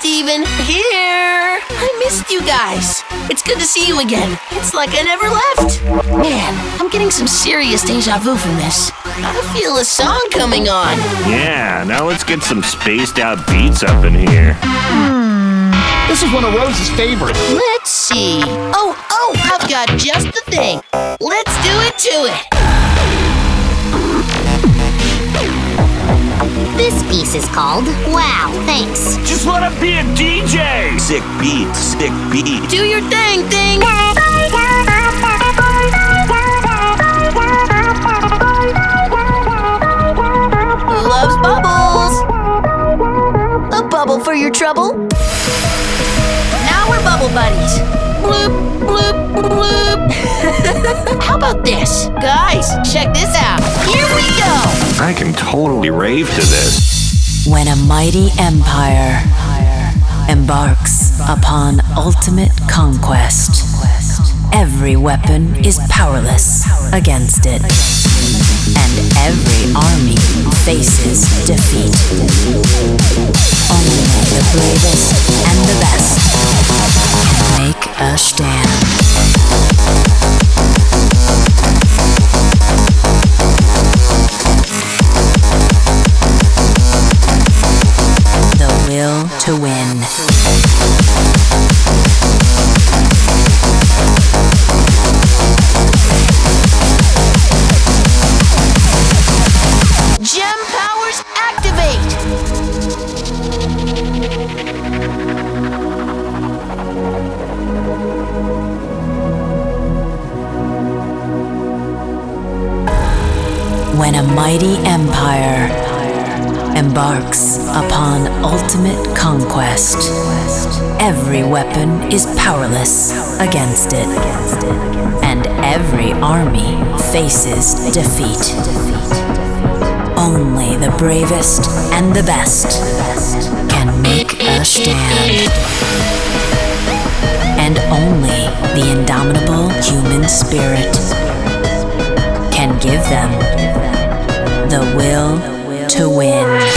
Steven. Here. I missed you guys. It's good to see you again. It's like I never left. Man, I'm getting some serious deja vu from this. I feel a song coming on. Yeah, now let's get some spaced out beats up in here. Hmm. This is one of Rose's favorites. Let's see. Oh, oh, I've got just the thing. Let's do it to it. This piece is called Wow, Thanks. Just let him be a DJ! Sick beat, sick beat. Do your thing, thing. Who loves bubbles? A bubble for your trouble? Now we're bubble buddies. Bloop, bloop, bloop. How about this? Guys, check this out. Here we go. I can totally rave to this. When a mighty empire embarks upon ultimate conquest, every weapon is powerless against it, and every army faces defeat. Only the bravest and the best can make a stand. The will to win. Upon ultimate conquest, every weapon is powerless against it, and every army faces defeat. Only the bravest and the best can make a stand. And only the indomitable human spirit can give them the will to win.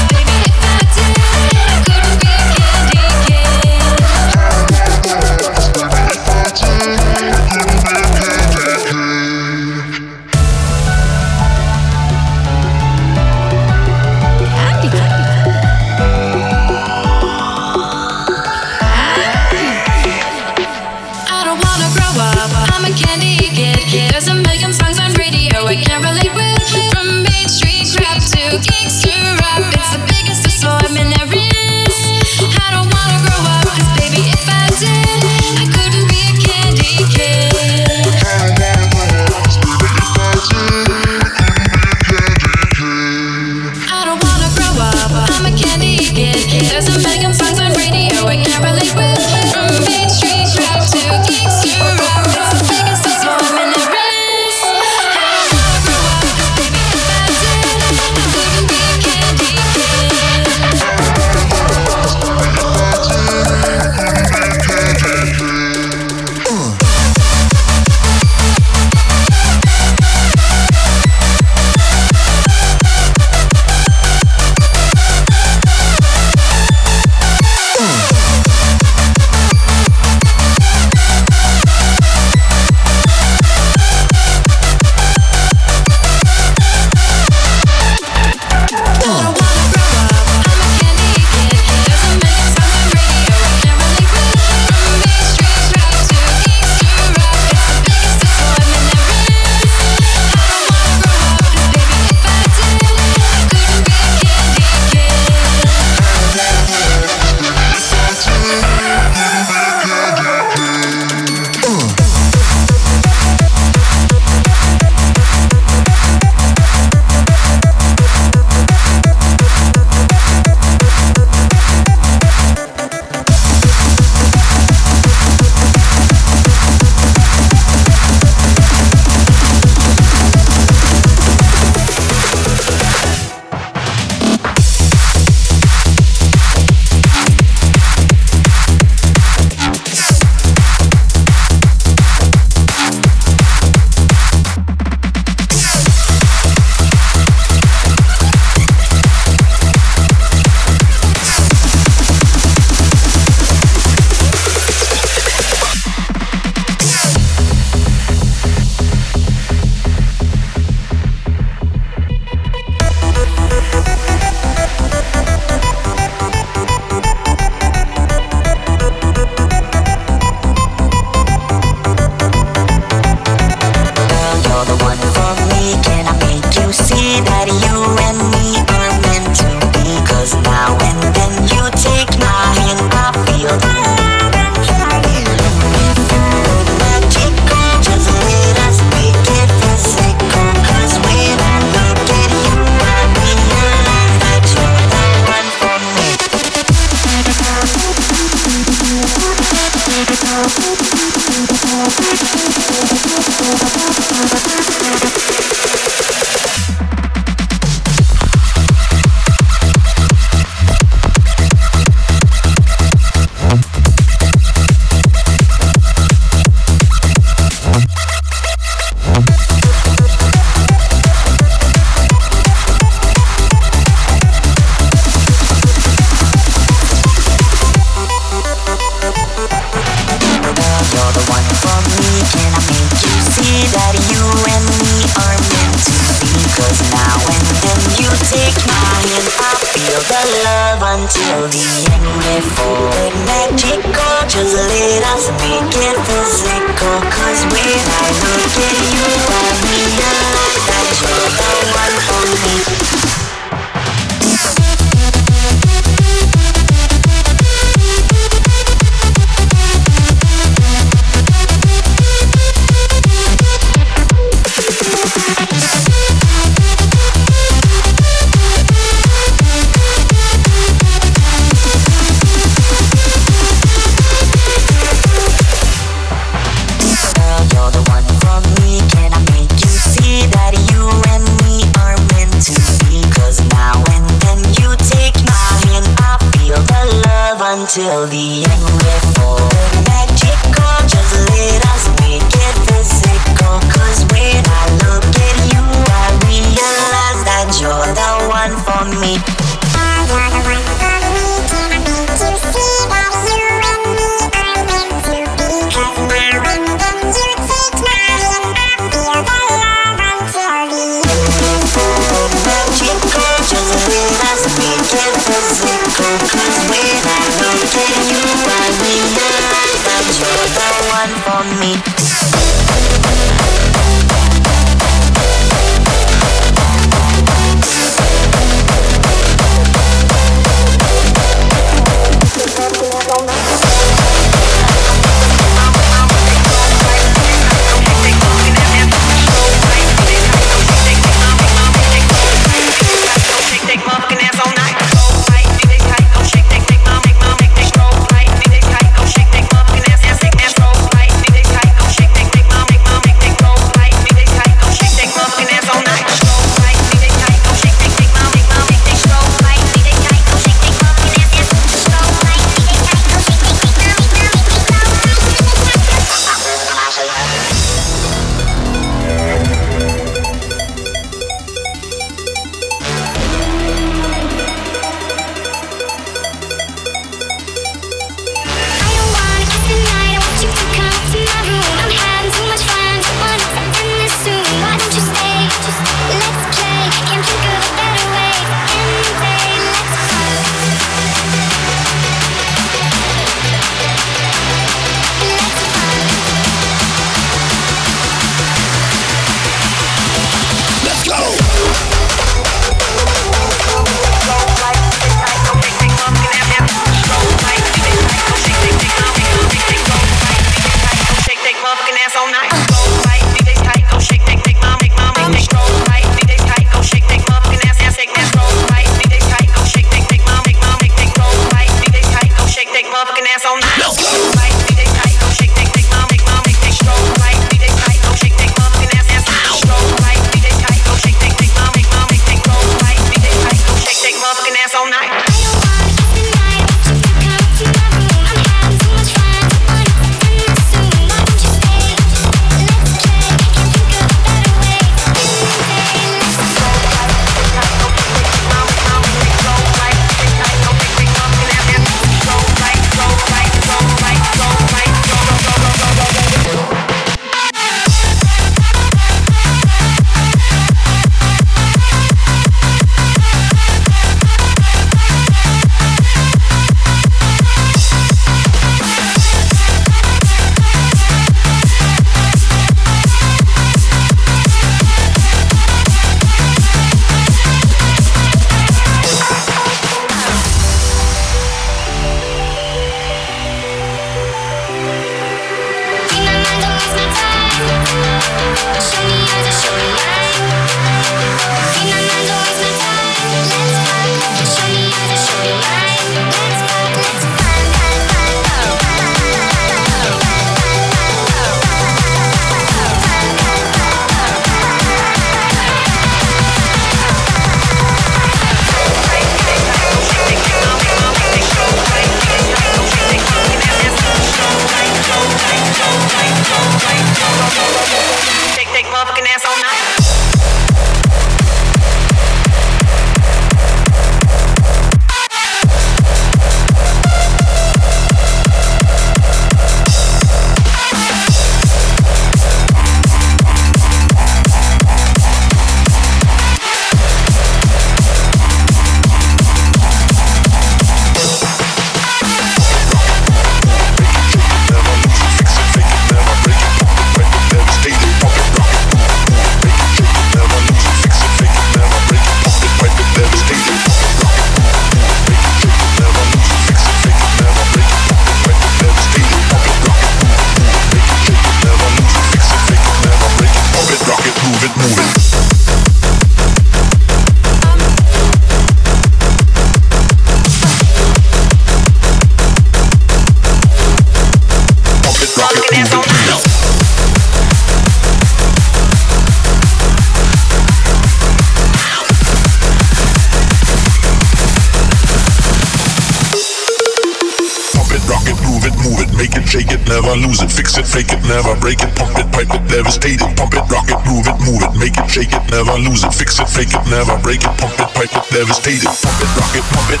Devastated. Pump it, fix it, fake it, never break it, pop it, pipe it, devastate it. Rocket, pump it.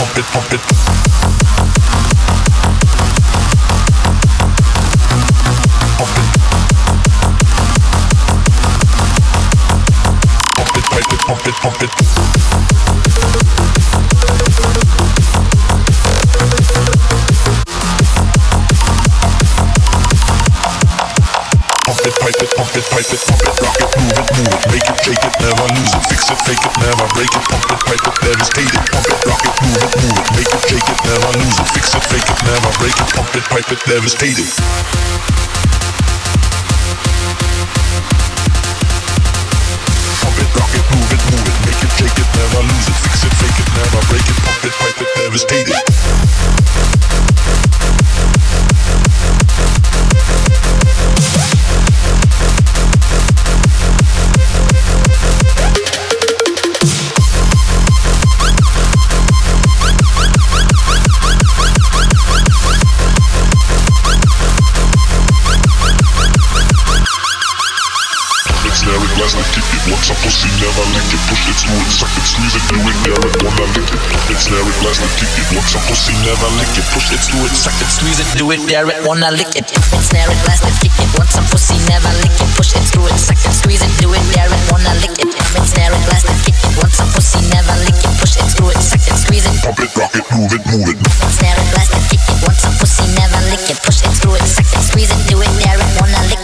Rock it, rocket, pump Pump it, pump it, pump it. Pipe it, pump it, pipe it, pump it, rock it, move it, move it, make it, shake it, never lose it, fix it, fake it, never break it, pump it, pipe it, devastate it, pump it, rock it, move it, move it, make it, shake it, never lose it, fix it, fake it, never break it, pump it, pipe it, devastate it. Never lose it, fix it, fake it, never break it, pump it, pipe it, devastate it. Once a pussy, never lick it. Push it, screw it, suck it, squeeze it, do it, dare it, wanna lick it. It's Larry Glasner, kick it. Once a pussy, never lick it. Push it, screw it, suck it, squeeze it, do it, dare it, wanna lick it. It's Larry Glasner, kick it. Once a pussy, never lick it. Push it, screw it, suck it, squeeze it, do it, dare it, wanna lick it. It's Larry Glasner, kick it. Once a pussy, never lick it. Push it, screw it, suck it, squeeze it. Pump it, rock it, move it, move it. It's Larry Glasner, kick it. Once a pussy, never lick it. Push it, screw it, suck it, squeeze it, do it, dare it, wanna lick it.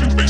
Back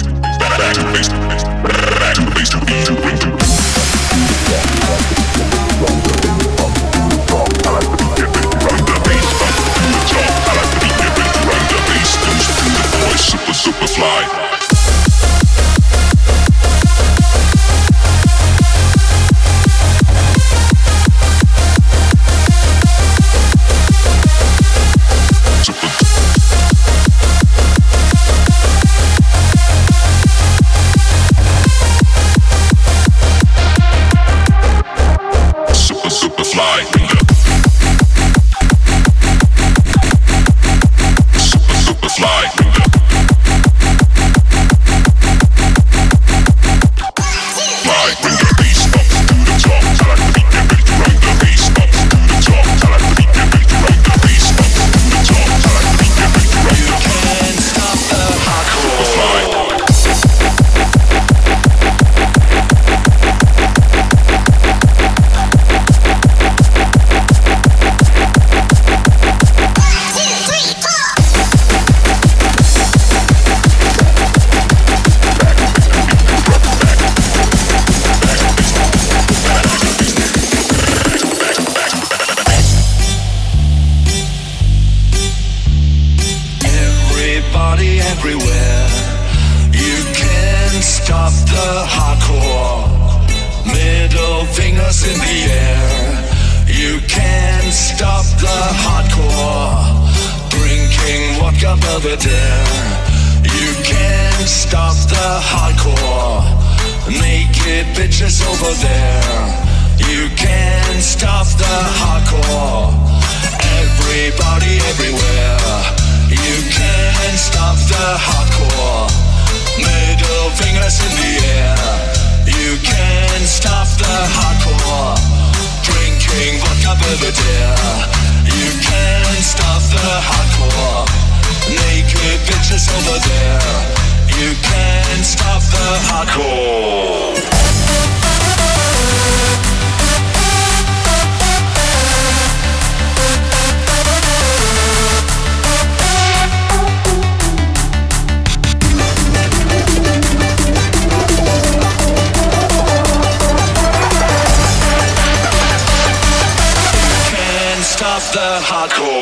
hardcore.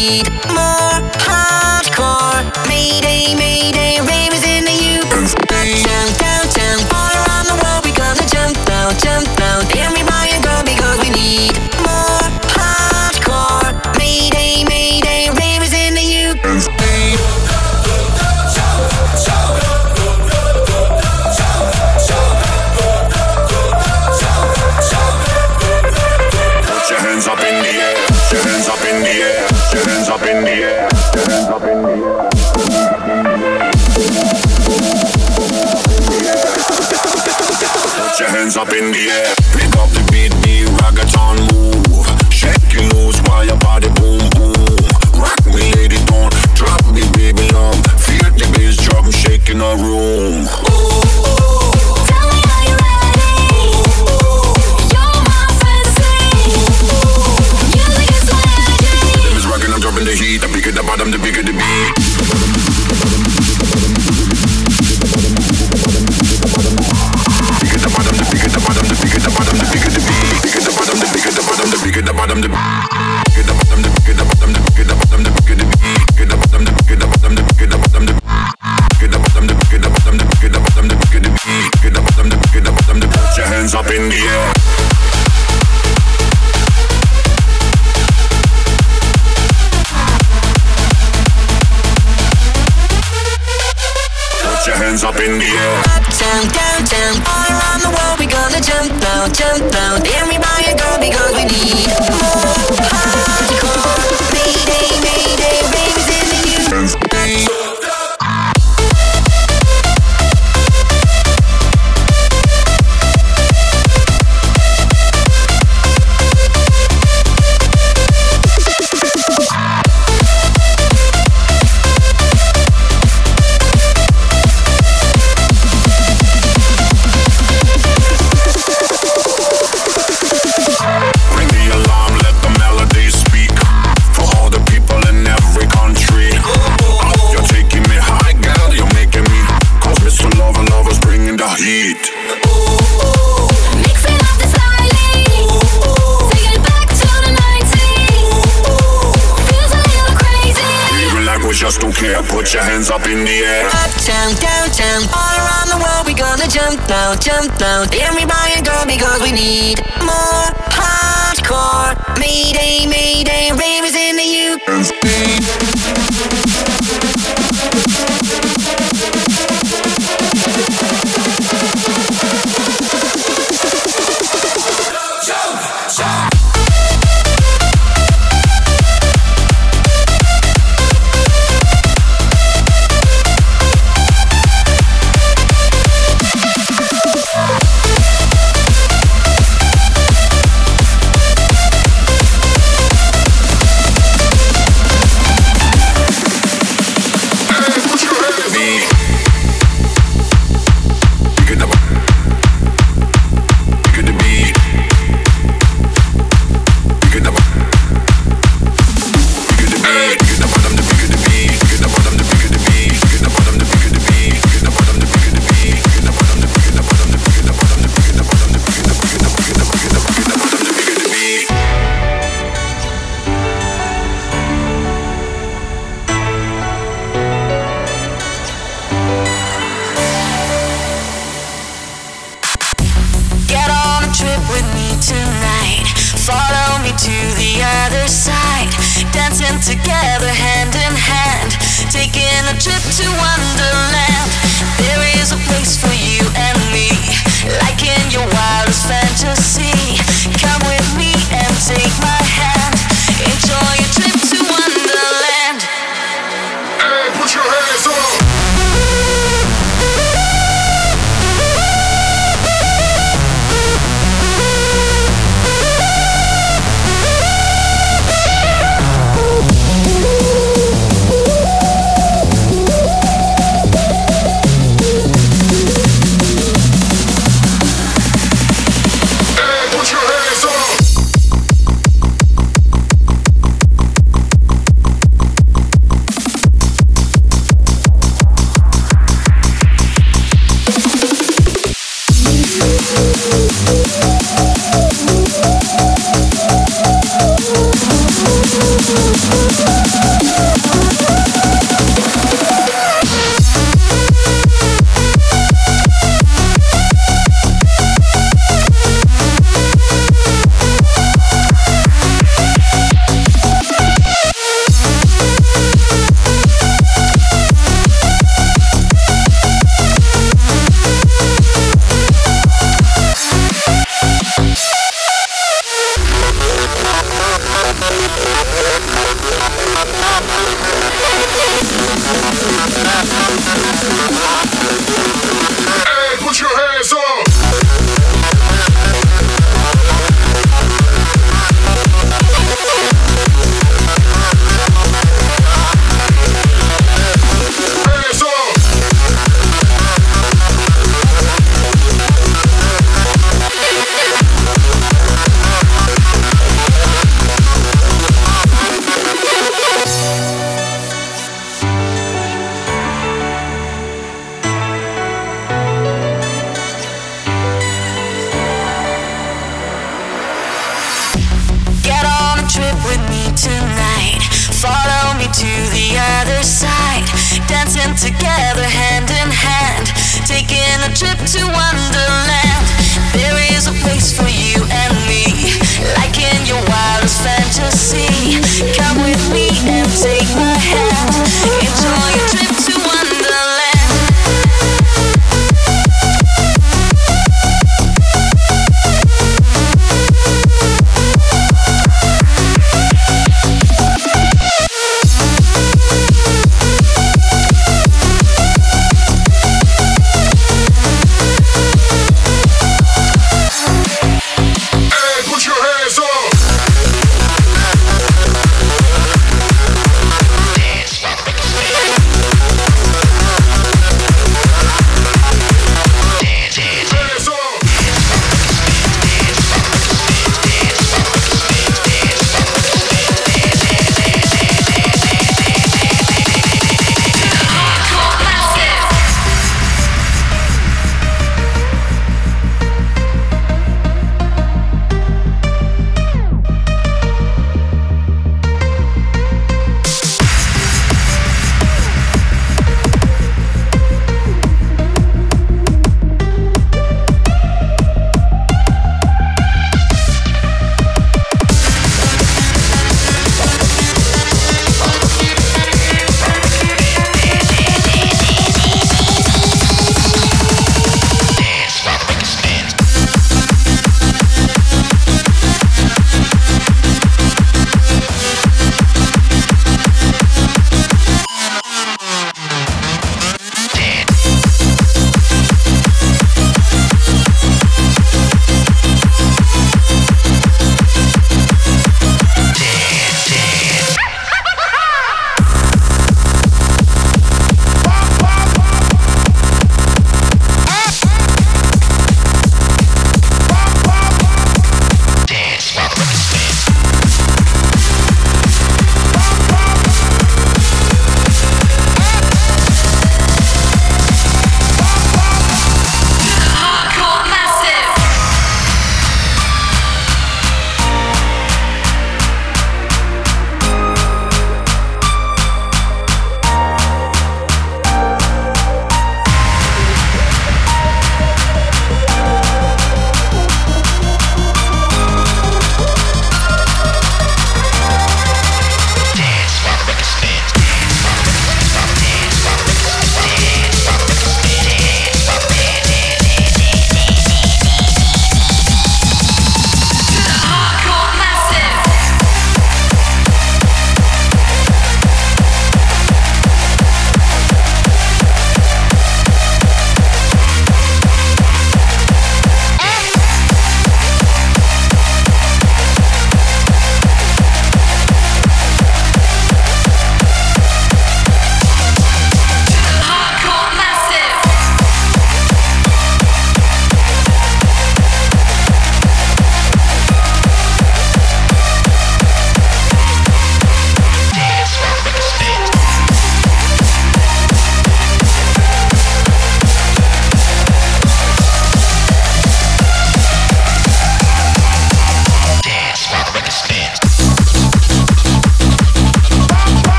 Need more just don't care. Put your hands up in the air. Uptown, downtown, all around the world, we gonna jump now, jump now. Everybody go because we need more hardcore. Mayday, mayday, ravers in the U.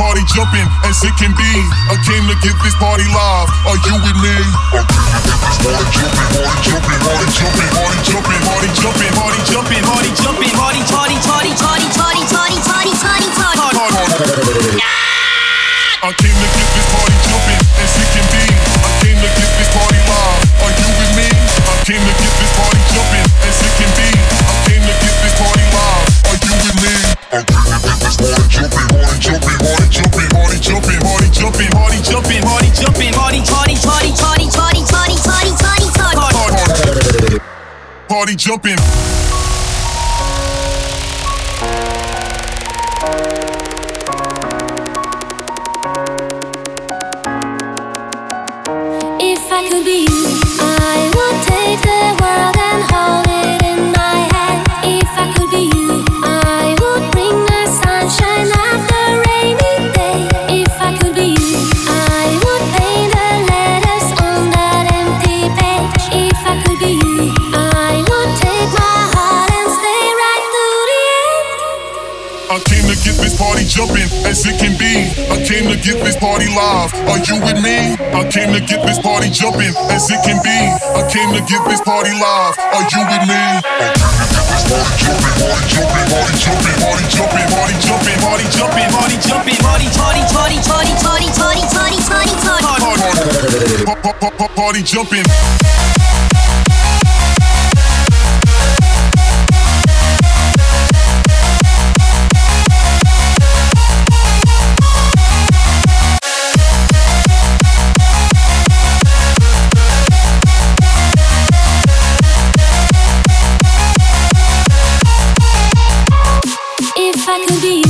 party jumping as it can be. I came to get this party live. Are you with me? I came to get this party jumping, party jumping, party jumping, party jumping, party jumping, party jumping, party jumping, party, party, party, party, party, party, party, party, party. I came to get this party jumping as it can be. I came to get this party live. Are you with me? I came to get this party jumping as it can be. I came to get this party live. Are you with me? I came to get this party jumping, party jumping, party jumping, party jumping, party jumping, party jumping, party jumping, party party party party party party party party party party jumping. I came to get this party jumping as it can be. I came to get this party live. Are you with me? I came to get this party jumping as it can be. I came to get this party live. Are you with me? I came to get this party jumping, party jumping, party jumping, party jumping, party jumping, party jumping, party, jumping, party, party, party, party, party, party, party, party, party jumping. I could be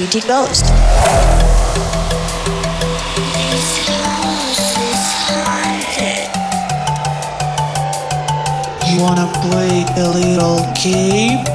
DJ Ghost. You wanna play a little game?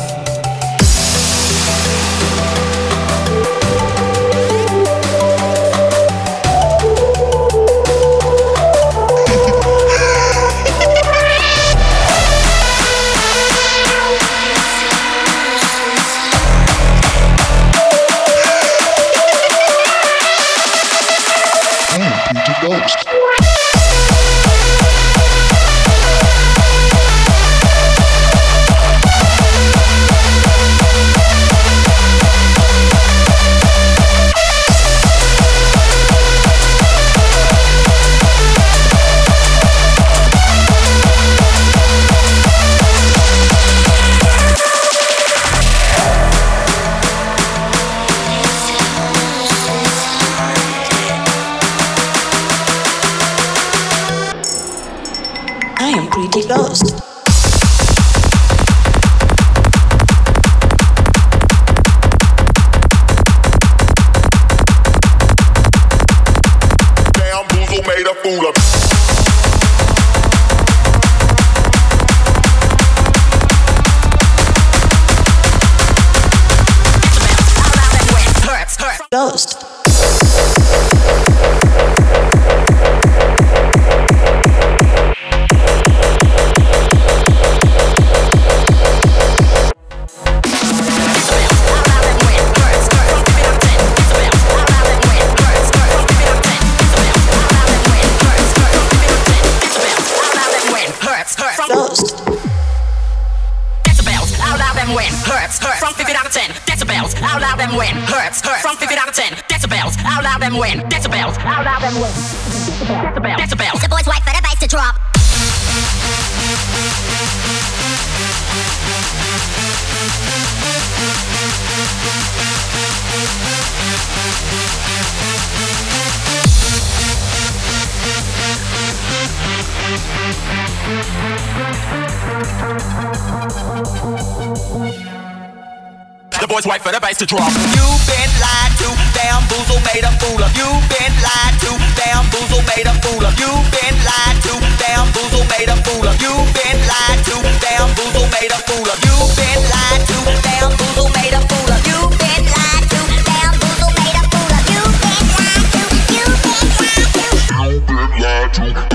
Thank boys wait for the bass to drop. You've been lied to, bamboozled, made a fool of. You've been lied to, bamboozled, made a fool of. You've been lied to, bamboozled, made a fool of. You've been lied to, bamboozled, made a fool of. You've been lied to, bamboozled, made a fool of. You've been lied to, bamboozled, made a fool of. You've been lied to, you've been lied to. You've been lied to.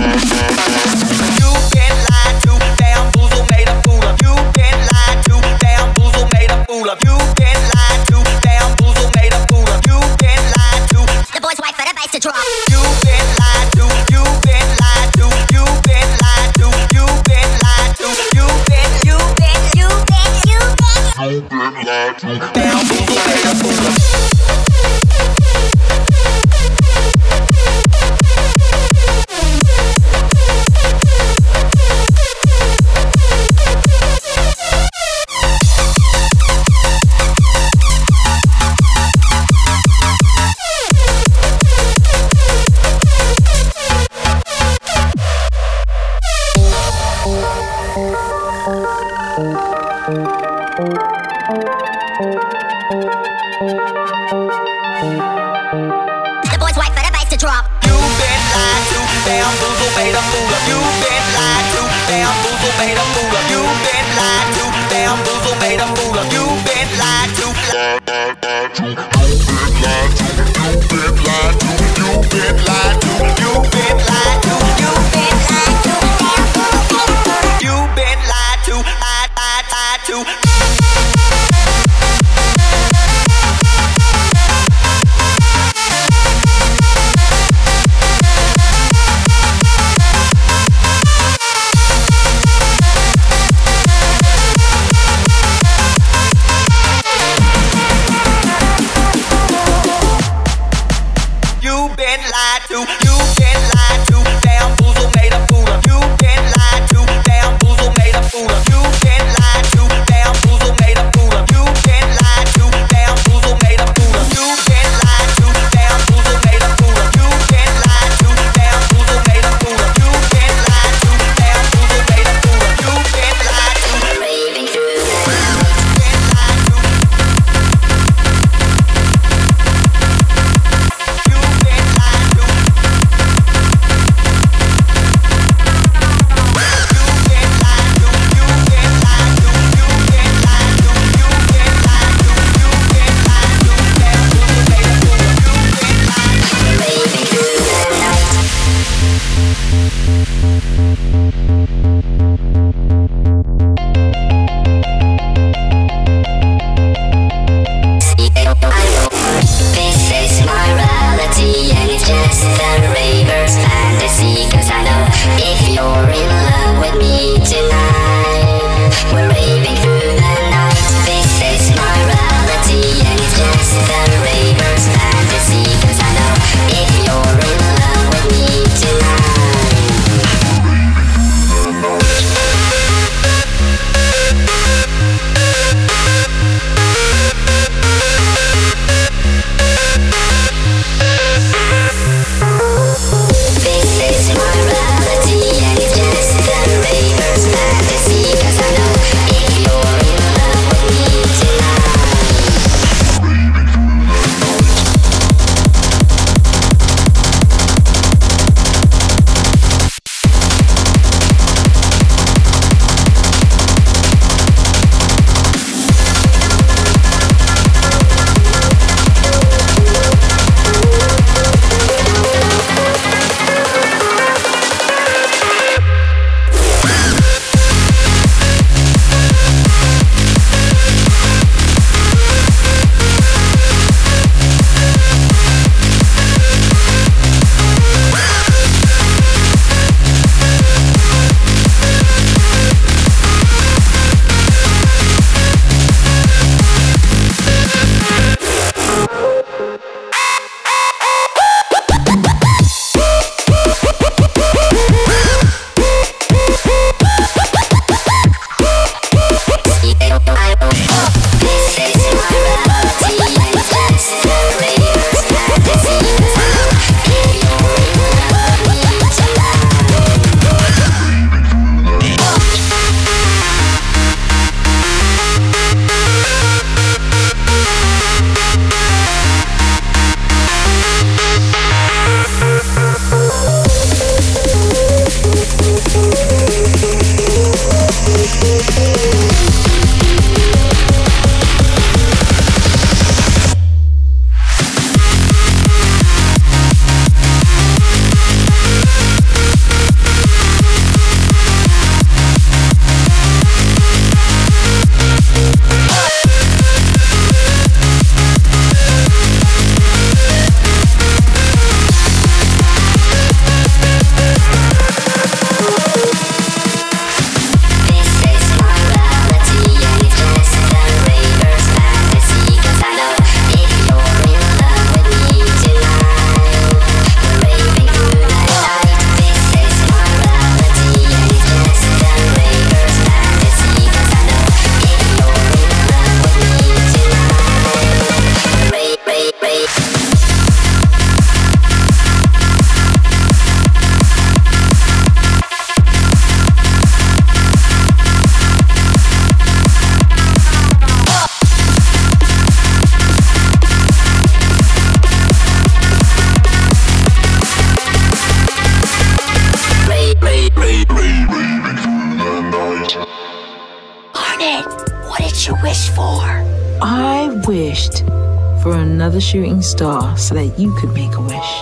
Shooting star so that you could make a wish.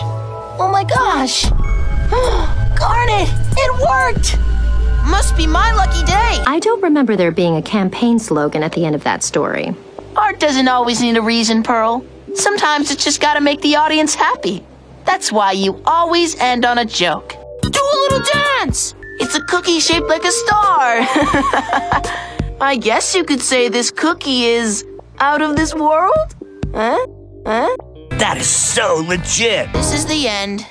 Oh my gosh! Garnet, it worked! Must be my lucky day. I don't remember there being a campaign slogan at the end of that story. Art doesn't always need a reason, Pearl. Sometimes it's just gotta make the audience happy. That's why you always end on a joke. Do a little dance! It's a cookie shaped like a star. I guess you could say this cookie is out of this world? So legit. This is the end.